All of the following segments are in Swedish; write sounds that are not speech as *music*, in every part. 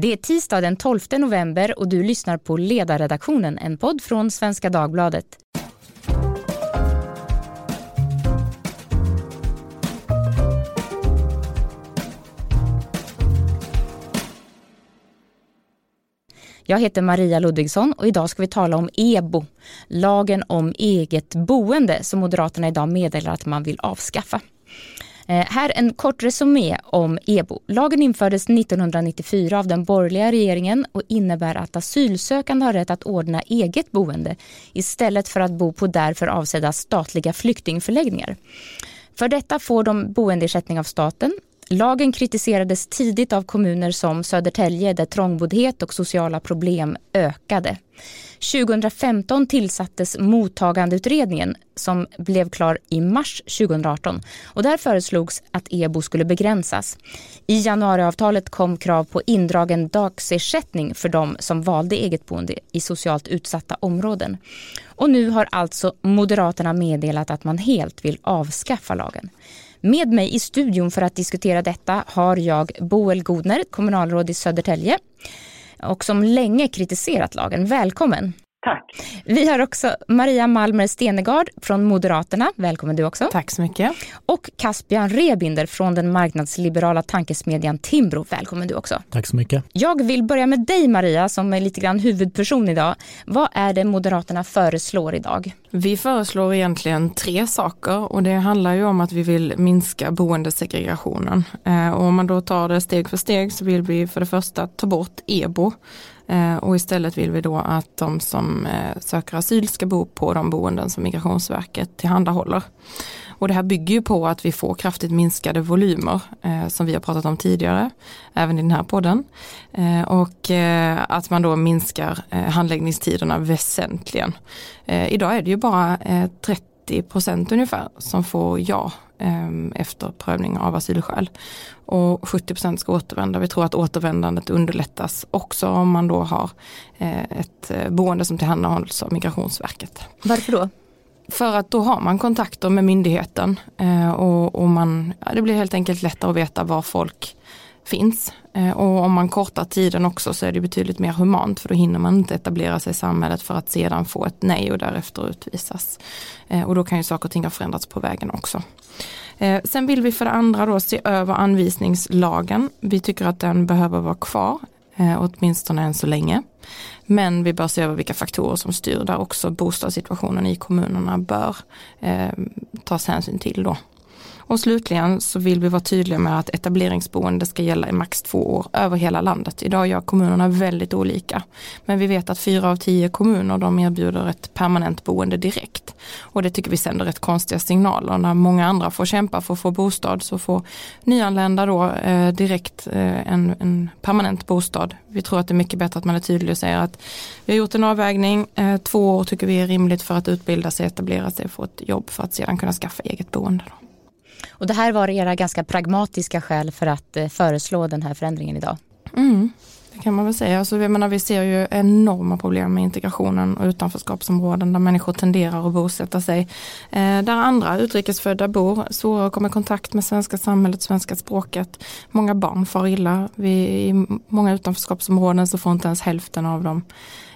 Det är tisdag den 12 november och du lyssnar på Ledarredaktionen, en podd från Svenska Dagbladet. Jag heter Maria Ludvigsson och idag ska vi tala om EBO, lagen om eget boende som Moderaterna idag meddelar att man vill avskaffa. Eh, här en kort resumé om EBO. Lagen infördes 1994 av den borgerliga regeringen och innebär att asylsökande har rätt att ordna eget boende istället för att bo på därför avsedda statliga flyktingförläggningar. För detta får de boendeersättning av staten Lagen kritiserades tidigt av kommuner som Södertälje där trångboddhet och sociala problem ökade. 2015 tillsattes mottagandeutredningen som blev klar i mars 2018 och där föreslogs att EBO skulle begränsas. I januariavtalet kom krav på indragen dagsersättning för de som valde eget boende i socialt utsatta områden. Och nu har alltså Moderaterna meddelat att man helt vill avskaffa lagen. Med mig i studion för att diskutera detta har jag Boel Godner, kommunalråd i Södertälje och som länge kritiserat lagen. Välkommen! Tack. Vi har också Maria Malmer Stenegard från Moderaterna. Välkommen du också. Tack så mycket. Och Caspian Rebinder från den marknadsliberala tankesmedjan Timbro. Välkommen du också. Tack så mycket. Jag vill börja med dig Maria som är lite grann huvudperson idag. Vad är det Moderaterna föreslår idag? Vi föreslår egentligen tre saker och det handlar ju om att vi vill minska boendesegregationen. Eh, och om man då tar det steg för steg så vill vi för det första ta bort EBO Eh, och istället vill vi då att de som eh, söker asyl ska bo på de boenden som Migrationsverket tillhandahåller. Och det här bygger ju på att vi får kraftigt minskade volymer eh, som vi har pratat om tidigare, även i den här podden. Eh, och eh, att man då minskar eh, handläggningstiderna väsentligen. Eh, idag är det ju bara 30 procent ungefär som får ja efter prövning av asylskäl. Och 70% ska återvända. Vi tror att återvändandet underlättas också om man då har eh, ett eh, boende som tillhandahålls av Migrationsverket. Varför då? För att då har man kontakter med myndigheten eh, och, och man, ja, det blir helt enkelt lättare att veta var folk finns. Eh, och om man kortar tiden också så är det betydligt mer humant för då hinner man inte etablera sig i samhället för att sedan få ett nej och därefter utvisas. Eh, och då kan ju saker och ting ha förändrats på vägen också. Eh, sen vill vi för det andra då se över anvisningslagen. Vi tycker att den behöver vara kvar, åtminstone än så länge. Men vi bör se över vilka faktorer som styr där också bostadssituationen i kommunerna bör tas hänsyn till då. Och slutligen så vill vi vara tydliga med att etableringsboende ska gälla i max två år över hela landet. Idag gör kommunerna väldigt olika. Men vi vet att fyra av tio kommuner de erbjuder ett permanent boende direkt. Och det tycker vi sänder rätt konstiga signaler. När många andra får kämpa för att få bostad så får nyanlända då eh, direkt eh, en, en, permanent bostad. Vi tror att det är mycket bättre att man är tydlig och säger att vi har gjort en avvägning. Eh, två år tycker vi är rimligt för att utbilda sig, etablera sig, få ett jobb för att sedan kunna skaffa eget boende. Då. Och det här var era ganska pragmatiska skäl för att eh, föreslå den här förändringen idag? Mm, det kan man väl säga. Alltså, jag menar, vi ser ju enorma problem med integrationen och utanförskapsområden där människor tenderar att bosätta sig. Eh, där andra utrikesfödda bor, svårare att komma i kontakt med svenska samhället, svenska språket. Många barn far illa. Vi, I många utanförskapsområden så får inte ens hälften av dem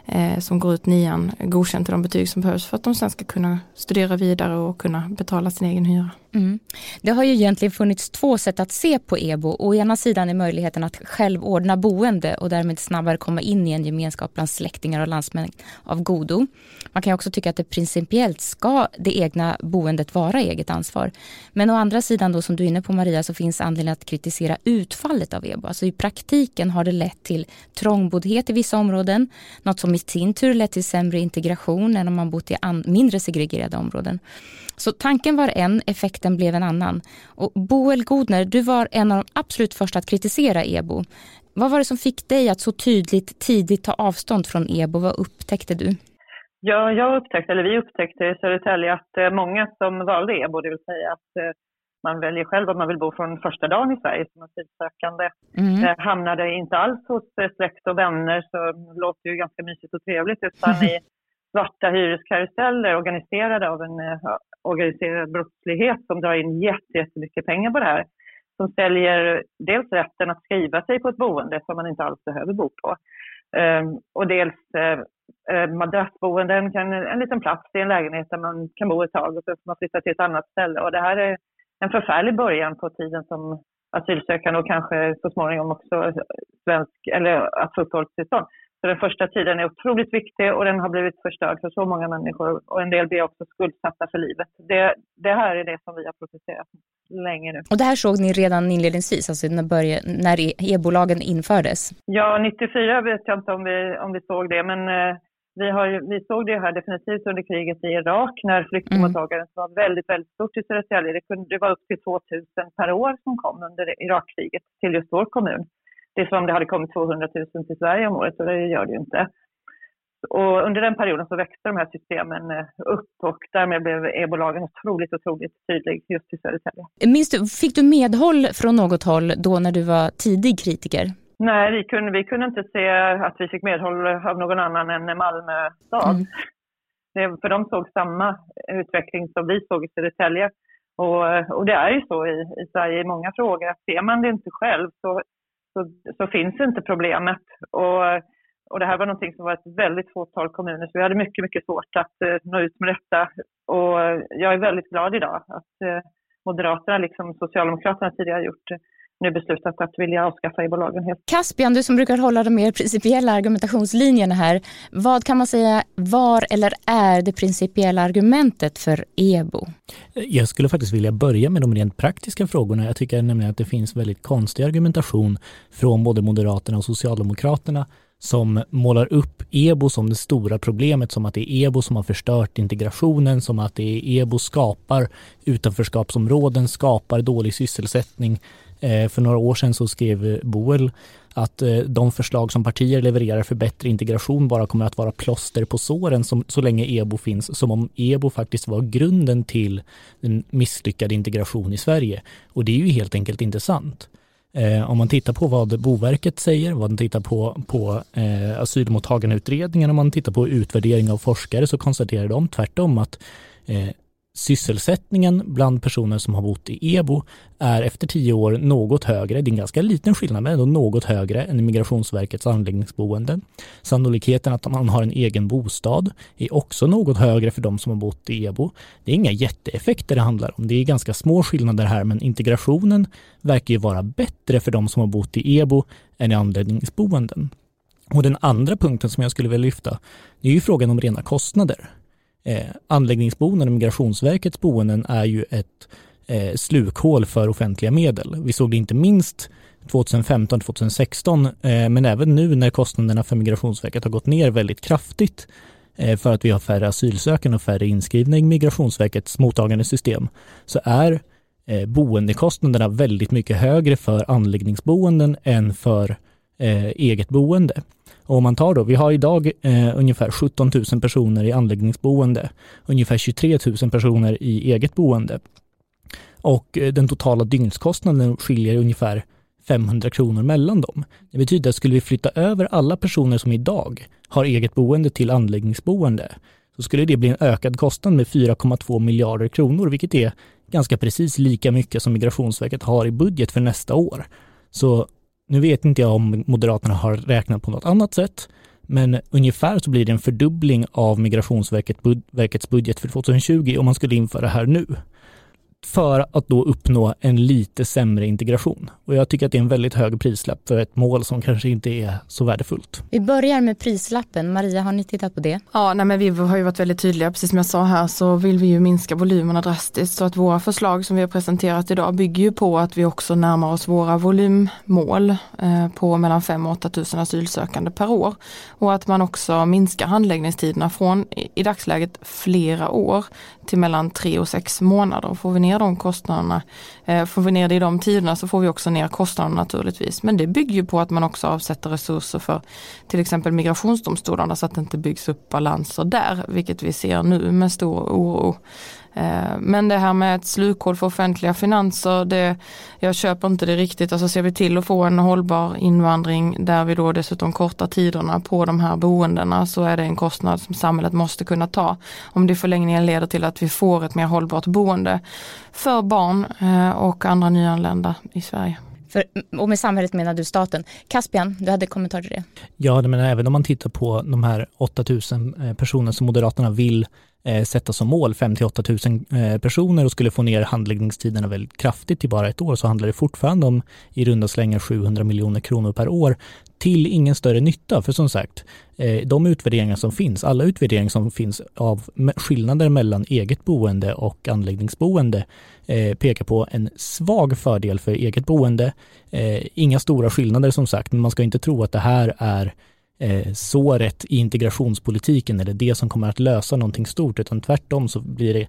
eh, som går ut nian godkänt till de betyg som behövs för att de sen ska kunna studera vidare och kunna betala sin egen hyra. Mm. Det har ju egentligen funnits två sätt att se på EBO. Å ena sidan är möjligheten att själv ordna boende och därmed snabbare komma in i en gemenskap bland släktingar och landsmän av godo. Man kan också tycka att det principiellt ska det egna boendet vara eget ansvar. Men å andra sidan då som du är inne på Maria så finns anledning att kritisera utfallet av EBO. Alltså i praktiken har det lett till trångboddhet i vissa områden. Något som i sin tur lett till sämre integration än om man bott i mindre segregerade områden. Så tanken var en, effekten blev en annan. Och Boel Godner, du var en av de absolut första att kritisera EBO. Vad var det som fick dig att så tydligt tidigt ta avstånd från EBO? Vad upptäckte du? Ja, jag upptäckte, eller vi upptäckte i Södertälje att eh, många som valde EBO, det vill säga att eh, man väljer själv om man vill bo från första dagen i Sverige som asylsökande, mm. Eh, hamnade inte alls hos släkt och vänner, så det låter ju ganska mysigt och trevligt, utan i *laughs* svarta hyreskaruseller organiserade av en uh, organiserad brottslighet som drar in jättemycket pengar på det här. som säljer dels rätten att skriva sig på ett boende som man inte alls behöver bo på. Um, och dels uh, madrassboenden, kan, en liten plats i en lägenhet där man kan bo ett tag och så får man flytta till ett annat ställe. Och det här är en förfärlig början på tiden som asylsökande och kanske så småningom också svensk, eller att få uppehållstillstånd. Så den första tiden är otroligt viktig och den har blivit förstörd för så många mmänniskor och en del blir också skuldsatta för livet. Det, det här är det som vi har protesterat länge nu. Och det här såg ni redan inledningsvis, alltså när, började, när e-bolagen infördes? Ja, 94 vet jag inte om vi, om vi såg det, men eh, vi, har, vi såg det här definitivt under kriget i Irak när flyktingmottagandet mm. var väldigt, väldigt stort i Södertälje. Det, kunde, det var upp till 2000 per år som kom under Irakkriget till just vår kommun. Det är som om det hade kommit 200 000 till Sverige om året och det gör det ju inte. Och under den perioden så växte de här systemen eh, upp och därmed blev e-bolagen otroligt, otroligt tydlig just i Södertälje. Minns du, fick du medhåll från något håll då när du var tidig kritiker? Nej, vi kunde, vi kunde inte se att vi fick medhåll av någon annan än Malmö stad. Mm. Det, för de såg samma utveckling som vi såg i Södertälje. Och, och det är ju så i, i Sverige i många frågor att ser man det inte själv så, så, så finns inte problemet. Och, och det här var någonting som var ett väldigt fåtal kommuner, så vi hade mycket, mycket svårt att uh, nå ut med detta. Och jag är väldigt glad idag att uh, Moderaterna, liksom Socialdemokraterna tidigare gjort, nu beslutat att vilja avskaffa e-bolagen helt. Caspian, du som brukar hålla de mer principiella argumentationslinjerna här. Vad kan man säga var eller är det principiella argumentet för EBO? Jag skulle faktiskt vilja börja med de rent praktiska frågorna. Jag tycker nämligen att det finns väldigt konstig argumentation från både Moderaterna och Socialdemokraterna som målar upp EBO som det stora problemet, som att det är EBO som har förstört integrationen, som att det är EBO skapar utanförskapsområden, skapar dålig sysselsättning. Eh, för några år sedan så skrev Boel att eh, de förslag som partier levererar för bättre integration bara kommer att vara plåster på såren som, så länge EBO finns, som om EBO faktiskt var grunden till en misslyckad integration i Sverige. Och det är ju helt enkelt inte sant. Eh, om man tittar på vad Boverket säger, vad man tittar på, på eh, asylmottagandeutredningen, om man tittar på utvärdering av forskare så konstaterar de tvärtom att eh, sysselsättningen bland personer som har bott i EBO är efter tio år något högre, det är en ganska liten skillnad men ändå något högre än i Migrationsverkets anläggningsboenden. Sannolikheten att man har en egen bostad är också något högre för de som har bott i EBO. Det är inga jätteeffekter det handlar om, det är ganska små skillnader här men integrationen verkar ju vara bättre för de som har bott i EBO än i anläggningsboenden. Och den andra punkten som jag skulle vilja lyfta, det är ju frågan om rena kostnader. Eh, anläggningsboenden och Migrationsverkets boenden är ju ett eh, slukhål för offentliga medel. Vi såg det inte minst 2015-2016 eh, men även nu när kostnaderna för Migrationsverket har gått ner väldigt kraftigt eh, för att vi har färre asylsökande och färre inskrivna i Migrationsverkets mottagande system så är eh, boendekostnaderna väldigt mycket högre för anläggningsboenden än för eh, eget boende. Och om man tar då, vi har idag eh, ungefär 17 000 personer i anläggningsboende, ungefär 23 000 personer i eget boende. Och eh, den totala dygnskostnaden skiljer ungefär 500 kronor mellan dem. Det betyder att skulle vi flytta över alla personer som idag har eget boende till anläggningsboende så skulle det bli en ökad kostnad med 4,2 miljarder kronor, vilket är ganska precis lika mycket som Migrationsverket har i budget för nästa år. Så nu vet inte jag om Moderaterna har räknat på något annat sätt, men ungefär så blir det en fördubbling av Migrationsverkets budget för 2020 om man skulle införa det här nu för att då uppnå en lite sämre integration. Och jag tycker att det är en väldigt hög prislapp för ett mål som kanske inte är så värdefullt. Vi börjar med prislappen. Maria, har ni tittat på det? Ja, nej, men vi har ju varit väldigt tydliga, precis som jag sa här så vill vi ju minska volymerna drastiskt så att våra förslag som vi har presenterat idag bygger ju på att vi också närmar oss våra volymmål eh, på mellan 5 och 8 000 asylsökande per år och att man också minskar handläggningstiderna från i dagsläget flera år till mellan 3 och 6 månader. Får vi ner ner de kostnaderna, eh, får vi ner det i de tiderna så får vi också ner kostnaderna naturligtvis. Men det bygger ju på att man också avsätter resurser för till exempel migrationsdomstolarna så att det inte byggs upp balanser där, vilket vi ser nu med stor oro. Eh, men det här med ett slukhål för offentliga finanser, det, jag köper inte det riktigt. Alltså ser vi till att få en hållbar invandring där vi då dessutom kortar tiderna på de här boendena så är det en kostnad som samhället måste kunna ta. Om det i förlängningen leder till att vi får ett mer hållbart boende för barn eh, och andra nyanlända i Sverige. För, och med samhället menar du staten. Caspian, du hade kommentar till det? Ja, men även om man tittar på de här 8000 eh, personer som Moderaterna vill eh, sätta som mål, 5 till 8 000 eh, personer och skulle få ner handläggningstiderna väldigt kraftigt till bara ett år, så handlar det fortfarande om i runda slängar 700 miljoner kronor per år till ingen större nytta. För som sagt, eh, de utvärderingar som finns, alla utvärderingar som finns av skillnader mellan eget boende och anläggningsboende eh, pekar på en svag fördel för eget boende. Eh, inga stora skillnader som sagt, men man ska inte tro att det här är eh, såret i integrationspolitiken eller det som kommer att lösa någonting stort, utan tvärtom så blir det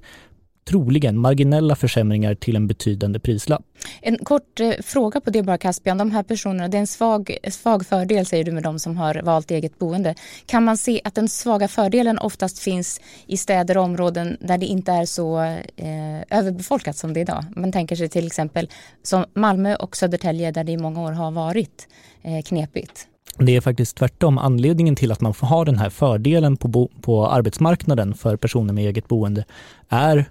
troligen marginella försämringar till en betydande prislapp. En kort eh, fråga på det bara Caspian. De här personerna, det är en svag, svag fördel säger du med de som har valt eget boende. Kan man se att den svaga fördelen oftast finns i städer och områden där det inte är så eh, överbefolkat som det är idag? Man tänker sig till exempel som Malmö och Södertälje där det i många år har varit eh, knepigt. Det är faktiskt tvärtom. Anledningen till att man får ha den här fördelen på, på arbetsmarknaden för personer med eget boende är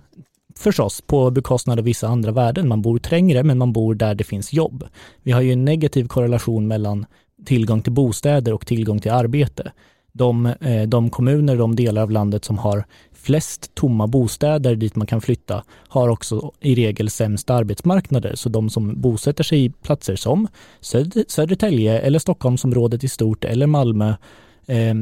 förstås på bekostnad av vissa andra värden. Man bor trängre men man bor där det finns jobb. Vi har ju en negativ korrelation mellan tillgång till bostäder och tillgång till arbete. De, eh, de kommuner, de delar av landet som har flest tomma bostäder dit man kan flytta har också i regel sämst arbetsmarknader. Så de som bosätter sig i platser som Södertälje eller Stockholmsområdet i stort eller Malmö eh,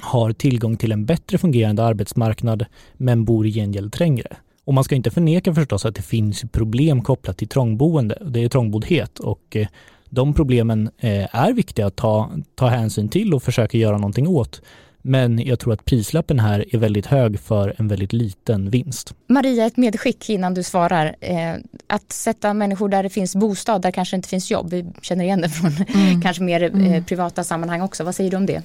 har tillgång till en bättre fungerande arbetsmarknad men bor i gengäld trängre. Och man ska inte förneka förstås att det finns problem kopplat till trångboende. Det är trångboddhet och eh, de problemen eh, är viktiga att ta, ta hänsyn till och försöka göra någonting åt. Men jag tror att prislappen här är väldigt hög för en väldigt liten vinst. Maria, ett medskick innan du svarar. Eh, att sätta människor där det finns bostad, där kanske inte finns jobb. Vi känner igen det från mm. *laughs* kanske mer eh, mm. privata sammanhang också. Vad säger du om det?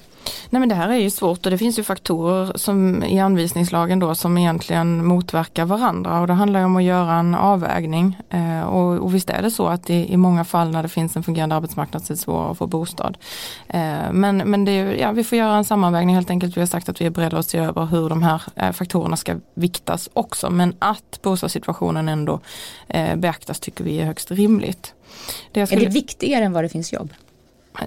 Nej men det här är ju svårt och det finns ju faktorer som i anvisningslagen då som egentligen motverkar varandra och det handlar om att göra en avvägning. Eh, och, och visst är det så att det i många fall när det finns en fungerande arbetsmarknad så är det svårare att få bostad. Eh, men men det, ja, vi får göra en sammanvägning helt enkelt. Vi har sagt att vi är beredda att se över hur de här eh, faktorerna ska viktas också. Men att bostadssituationen ändå eh, beaktas tycker vi är högst rimligt. Det skulle... Är det viktigare än var det finns jobb?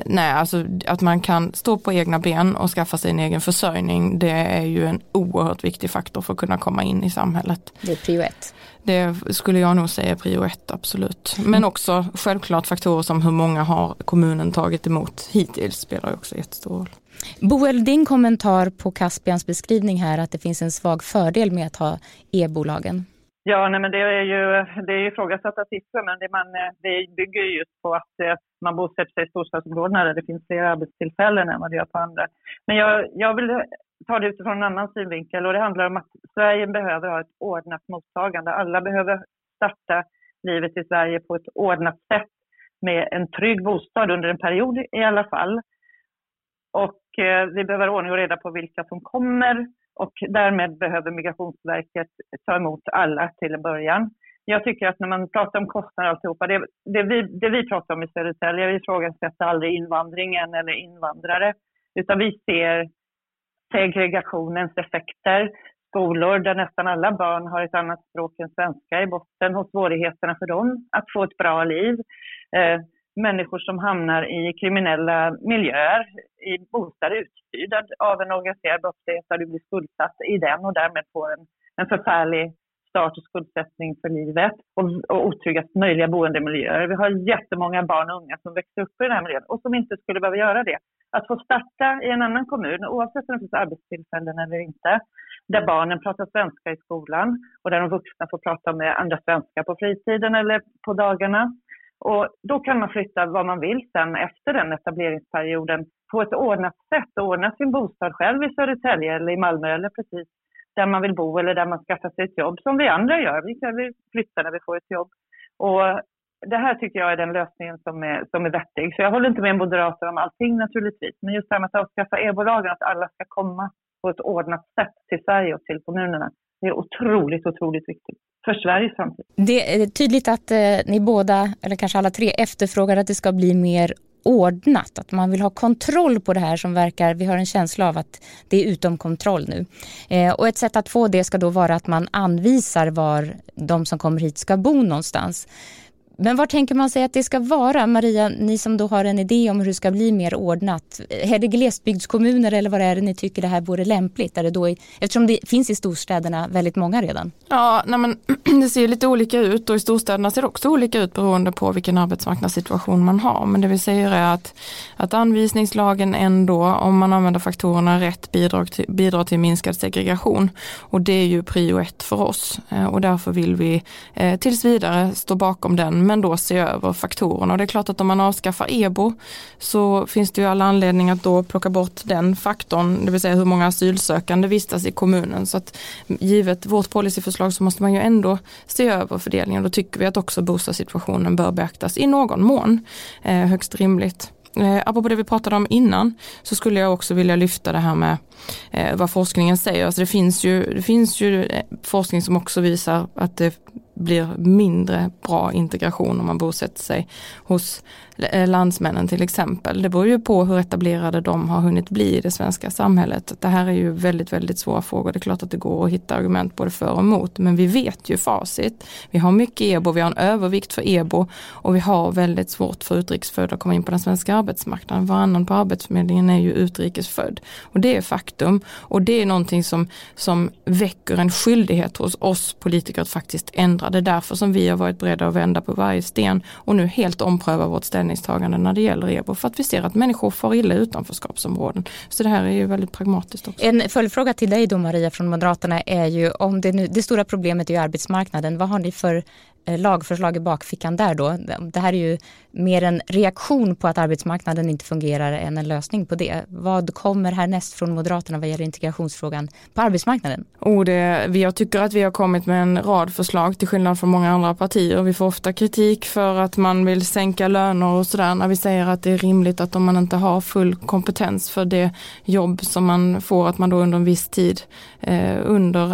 Nej, alltså att man kan stå på egna ben och skaffa sig en egen försörjning det är ju en oerhört viktig faktor för att kunna komma in i samhället. Det är prio ett. Det skulle jag nog säga är prio ett, absolut. Men också självklart faktorer som hur många har kommunen tagit emot hittills spelar också jättestor roll. Boel, din kommentar på Caspians beskrivning här att det finns en svag fördel med att ha e-bolagen? Ja, nej, men det är ju det är ifrågasatta siffror, men det, man, eh, det bygger just på att eh, man bosätter sig i storstadsområdena där det finns fler arbetstillfällen än vad det gör på andra. Men jag, jag vill ta det utifrån en annan synvinkel och det handlar om att Sverige behöver ha ett ordnat mottagande. Alla behöver starta livet i Sverige på ett ordnat sätt med en trygg bostad under en period i alla fall. Och eh, vi behöver ordning och reda på vilka som kommer och därmed behöver Migrationsverket ta emot alla till en början. Jag tycker att när man pratar om kostnader och alltihopa, det, det, vi, det vi pratar om i Södertälje, vi ifrågasätter aldrig invandringen eller invandrare, utan vi ser segregationens effekter, skolor där nästan alla barn har ett annat språk än svenska i botten och svårigheterna för dem att få ett bra liv. Eh, människor som hamnar i kriminella miljöer, i bostäder utstyrda av en organiserad brottslighet där du blir skuldsatt i den och därmed får en, en förfärlig start och skuldsättning för livet och, och otryggast möjliga boendemiljöer. Vi har jättemånga barn och unga som växer upp i den här miljön och som inte skulle behöva göra det. Att få starta i en annan kommun, oavsett om det finns arbetstillfällen eller inte, där barnen pratar svenska i skolan och där de vuxna får prata med andra svenskar på fritiden eller på dagarna och då kan man flytta vad man vill sen efter den etableringsperioden på ett ordnat sätt. och Ordna sin bostad själv i Södertälje eller i Malmö eller precis där man vill bo eller där man skaffar sig ett jobb som vi andra gör. Vi kan flytta när vi får ett jobb. Och det här tycker jag är den lösningen som är, som är vettig. Så jag håller inte med Moderaterna om allting naturligtvis. Men just det här med att avskaffa e-bolagen, att alla ska komma på ett ordnat sätt till Sverige och till kommunerna. Det är otroligt, otroligt viktigt för Sveriges framtid. Det är tydligt att eh, ni båda, eller kanske alla tre, efterfrågar att det ska bli mer ordnat, att man vill ha kontroll på det här som verkar, vi har en känsla av att det är utom kontroll nu. Eh, och ett sätt att få det ska då vara att man anvisar var de som kommer hit ska bo någonstans. Men var tänker man sig att det ska vara? Maria, ni som då har en idé om hur det ska bli mer ordnat. Eh, är det glesbygdskommuner eller vad är det ni tycker det här vore lämpligt? Är det då i, eftersom det finns i storstäderna väldigt många redan. Ja, nej men, *clears throat* det ser lite olika ut och i storstäderna ser det också olika ut beroende på vilken arbetsmarknadssituation man har. Men det vi säger är att, att anvisningslagen ändå, om man använder faktorerna rätt, bidrar till, bidrar till minskad segregation. Och det är ju prio ett för oss. Eh, och därför vill vi eh, tills vidare stå bakom den men då se över faktorerna. Och det är klart att om man avskaffar EBO så finns det ju alla anledning att då plocka bort den faktorn, det vill säga hur många asylsökande vistas i kommunen. Så att givet vårt policyförslag så måste man ju ändå se över fördelningen. Då tycker vi att också bostadssituationen bör beaktas i någon mån. Eh, högst rimligt. Eh, apropå det vi pratade om innan så skulle jag också vilja lyfta det här med eh, vad forskningen säger. Alltså det, finns ju, det finns ju eh, forskning som också visar att det blir mindre bra integration om man bosätter sig hos Eh, landsmännen till exempel. Det beror ju på hur etablerade de har hunnit bli i det svenska samhället. Det här är ju väldigt, väldigt svåra frågor. Det är klart att det går att hitta argument både för och emot, men vi vet ju facit. Vi har mycket EBO, vi har en övervikt för EBO och vi har väldigt svårt för utrikesfödda att komma in på den svenska arbetsmarknaden. Varannan på Arbetsförmedlingen är ju utrikesfödd och det är faktum och det är någonting som, som väcker en skyldighet hos oss politiker att faktiskt ändra. Det är därför som vi har varit beredda att vända på varje sten och nu helt ompröva vårt ställningstagande när det gäller EBO för att vi ser att människor far illa i utanförskapsområden. Så det här är ju väldigt pragmatiskt också. En följdfråga till dig då Maria från Moderaterna är ju om det nu, det stora problemet är ju arbetsmarknaden. Vad har ni för Eh, lagförslag i bakfickan där då. Det här är ju mer en reaktion på att arbetsmarknaden inte fungerar än en lösning på det. Vad kommer härnäst från Moderaterna vad gäller integrationsfrågan på arbetsmarknaden? Oh, det, jag tycker att vi har kommit med en rad förslag till skillnad från många andra partier. Vi får ofta kritik för att man vill sänka löner och sådär när vi säger att det är rimligt att om man inte har full kompetens för det jobb som man får att man då under en viss tid eh, under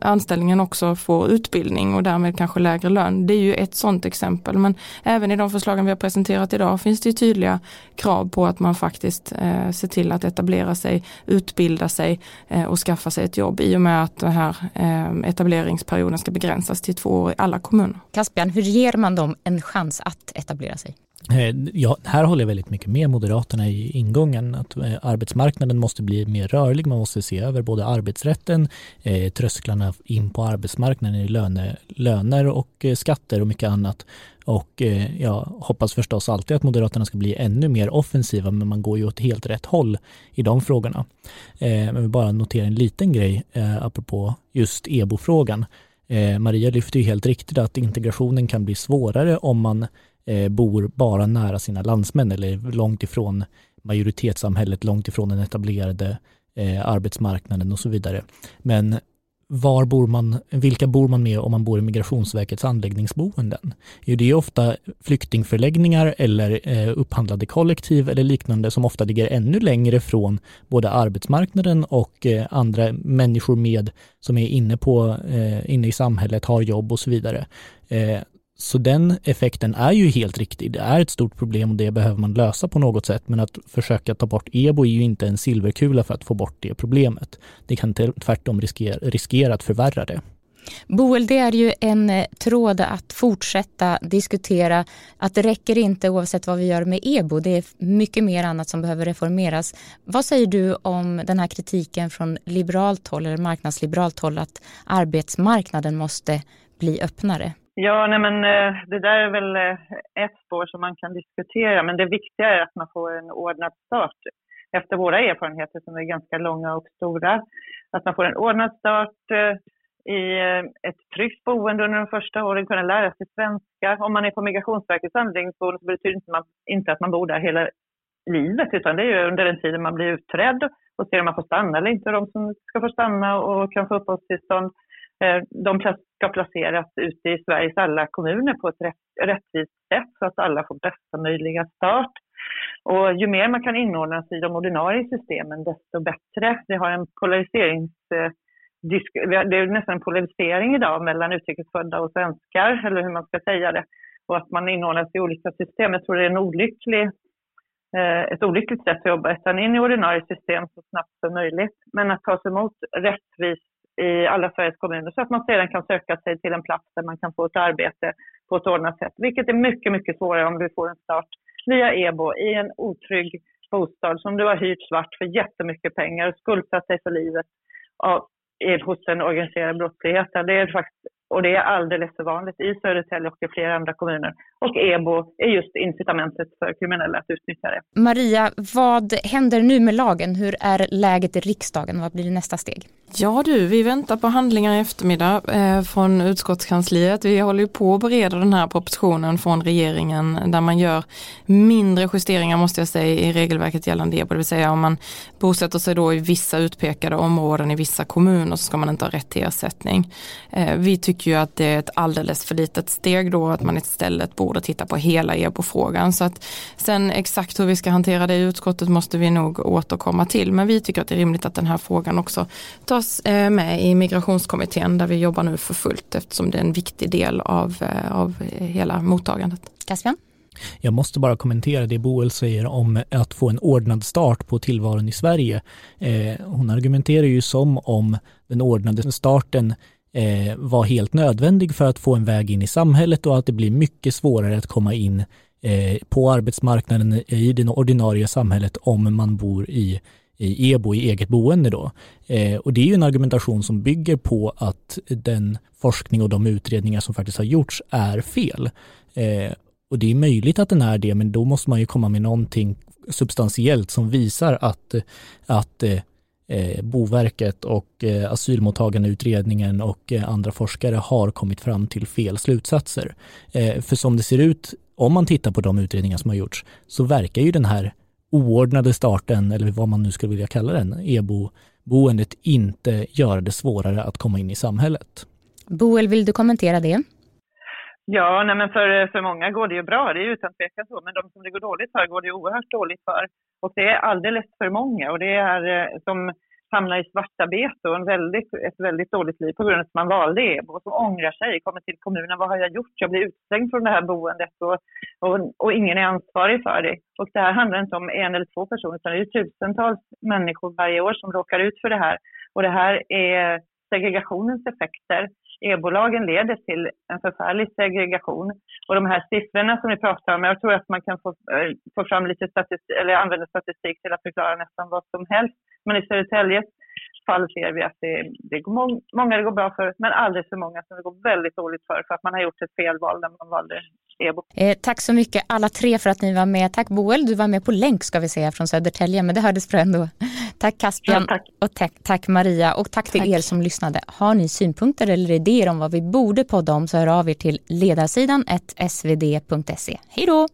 anställningen också får utbildning och därmed kanske lägre lön. Det är ju ett sådant exempel. Men även i de förslagen vi har presenterat idag finns det tydliga krav på att man faktiskt eh, ser till att etablera sig, utbilda sig eh, och skaffa sig ett jobb i och med att den här eh, etableringsperioden ska begränsas till två år i alla kommuner. Caspian, hur ger man dem en chans att etablera sig? Eh, ja, här håller jag väldigt mycket med Moderaterna i ingången. Att eh, arbetsmarknaden måste bli mer rörlig. Man måste se över både arbetsrätten, eh, trösklarna in på arbetsmarknaden i löne, löner och eh, skatter och mycket annat. Och jag hoppas förstås alltid att Moderaterna ska bli ännu mer offensiva, men man går ju åt helt rätt håll i de frågorna. Men vill bara notera en liten grej apropå just EBO-frågan. Maria lyfter ju helt riktigt att integrationen kan bli svårare om man Eh, bor bara nära sina landsmän eller långt ifrån majoritetssamhället, långt ifrån den etablerade eh, arbetsmarknaden och så vidare. Men var bor man, vilka bor man med om man bor i Migrationsverkets anläggningsboenden? Jo, det är ofta flyktingförläggningar eller eh, upphandlade kollektiv eller liknande som ofta ligger ännu längre från både arbetsmarknaden och eh, andra människor med som är inne, på, eh, inne i samhället, har jobb och så vidare. Eh, så den effekten är ju helt riktig. Det är ett stort problem och det behöver man lösa på något sätt. Men att försöka ta bort EBO är ju inte en silverkula för att få bort det problemet. Det kan tvärtom riskera, riskera att förvärra det. Boel, det är ju en eh, tråd att fortsätta diskutera att det räcker inte oavsett vad vi gör med EBO. Det är mycket mer annat som behöver reformeras. Vad säger du om den här kritiken från liberalt håll eller marknadsliberalt håll att arbetsmarknaden måste bli öppnare? Ja, nej men eh, det där är väl eh, ett spår som man kan diskutera, men det viktiga är att man får en ordnad start. Efter våra erfarenheter som är ganska långa och stora, att man får en ordnad start eh, i ett tryggt boende under de första åren, kunna lära sig svenska. Om man är på Migrationsverkets anläggningsboende så betyder det inte att man bor där hela livet, utan det är ju under den tiden man blir utredd och ser om man får stanna eller inte, de som ska få stanna och kan få uppehållstillstånd. Eh, de ska placeras ute i Sveriges alla kommuner på ett rättvist sätt så att alla får bästa möjliga start. Och ju mer man kan inordnas i de ordinarie systemen, desto bättre. Vi har en polariserings... Eh, det är nästan en polarisering idag mellan utrikesfödda och svenskar, eller hur man ska säga det. Och att man inordnas i olika system. Jag tror det är en olycklig, eh, ett olyckligt sätt att jobba, utan in i ordinarie system så snabbt som möjligt. Men att ta sig emot rättvist i alla Sveriges kommuner så att man sedan kan söka sig till en plats där man kan få ett arbete på ett ordnat sätt. Vilket är mycket, mycket svårare om du får en start via EBO i en otrygg bostad som du har hyrt svart för jättemycket pengar och skuldsatt dig för livet hos den organiserade brottsligheten. Det är faktiskt, och det är alldeles för vanligt i Södertälje och i flera andra kommuner. Och EBO är just incitamentet för kriminella att utnyttja det. Maria, vad händer nu med lagen? Hur är läget i riksdagen? Vad blir nästa steg? Ja du, vi väntar på handlingar i eftermiddag eh, från utskottskansliet. Vi håller ju på att bereda den här propositionen från regeringen där man gör mindre justeringar måste jag säga i regelverket gällande EBO. Det vill säga om man bosätter sig då i vissa utpekade områden i vissa kommuner så ska man inte ha rätt till ersättning. Eh, vi tycker ju att det är ett alldeles för litet steg då att man istället borde titta på hela EBO-frågan. Så att sen exakt hur vi ska hantera det i utskottet måste vi nog återkomma till. Men vi tycker att det är rimligt att den här frågan också tas eh, med i migrationskommittén där vi jobbar nu för fullt eftersom det är en viktig del av, eh, av hela mottagandet. Caspian? Jag måste bara kommentera det Boel säger om att få en ordnad start på tillvaron i Sverige. Eh, hon argumenterar ju som om den ordnade starten Eh, var helt nödvändig för att få en väg in i samhället och att det blir mycket svårare att komma in eh, på arbetsmarknaden i det ordinarie samhället om man bor i i EBO, i eget boende då. Eh, och det är ju en argumentation som bygger på att den forskning och de utredningar som faktiskt har gjorts är fel. Eh, och det är möjligt att den är det, men då måste man ju komma med någonting substantiellt som visar att, att eh, Eh, Boverket och eh, asylmottagandeutredningen och eh, andra forskare har kommit fram till fel slutsatser. Eh, för som det ser ut, om man tittar på de utredningar som har gjorts, så verkar ju den här oordnade starten, eller vad man nu skulle vilja kalla den, EBO-boendet inte göra det svårare att komma in i samhället. Boel, vill du kommentera det? Ja, nej men för, för många går det ju bra, det är utan tvekan så, men de som det går dåligt för går det oerhört dåligt för. Och det är alldeles för många och det är eh, som hamnar i svartarbete och en väldigt, ett väldigt dåligt liv på grund av att man valde EBO och som ångrar sig, kommer till kommunen, vad har jag gjort? Jag blir utestängd från det här boendet och, och, och, ingen är ansvarig för det. Och det här handlar inte om en eller två personer utan det är tusentals människor varje år som råkar ut för det här. Och det här är segregationens effekter. E-bolagen leder till en förfärlig segregation. Och de här siffrorna som vi pratar om, jag tror att man kan få, eh, få fram lite statistik, eller använda statistik till att förklara nästan vad som helst. Men i Södertäljes fall ser vi att det, det går många, många det går bra för, men alldeles för många som det går väldigt dåligt för, för att man har gjort ett felval när man valde EBO. Eh, tack så mycket alla tre för att ni var med. Tack Boel, du var med på länk ska vi säga från Södertälje, men det hördes bra ändå. *laughs* Tack Caspian ja, och tack, tack, Maria och tack till tack. er som lyssnade. Har ni synpunkter eller idéer om vad vi borde podda om så hör av er till ledarsidan svd.se. Hej då!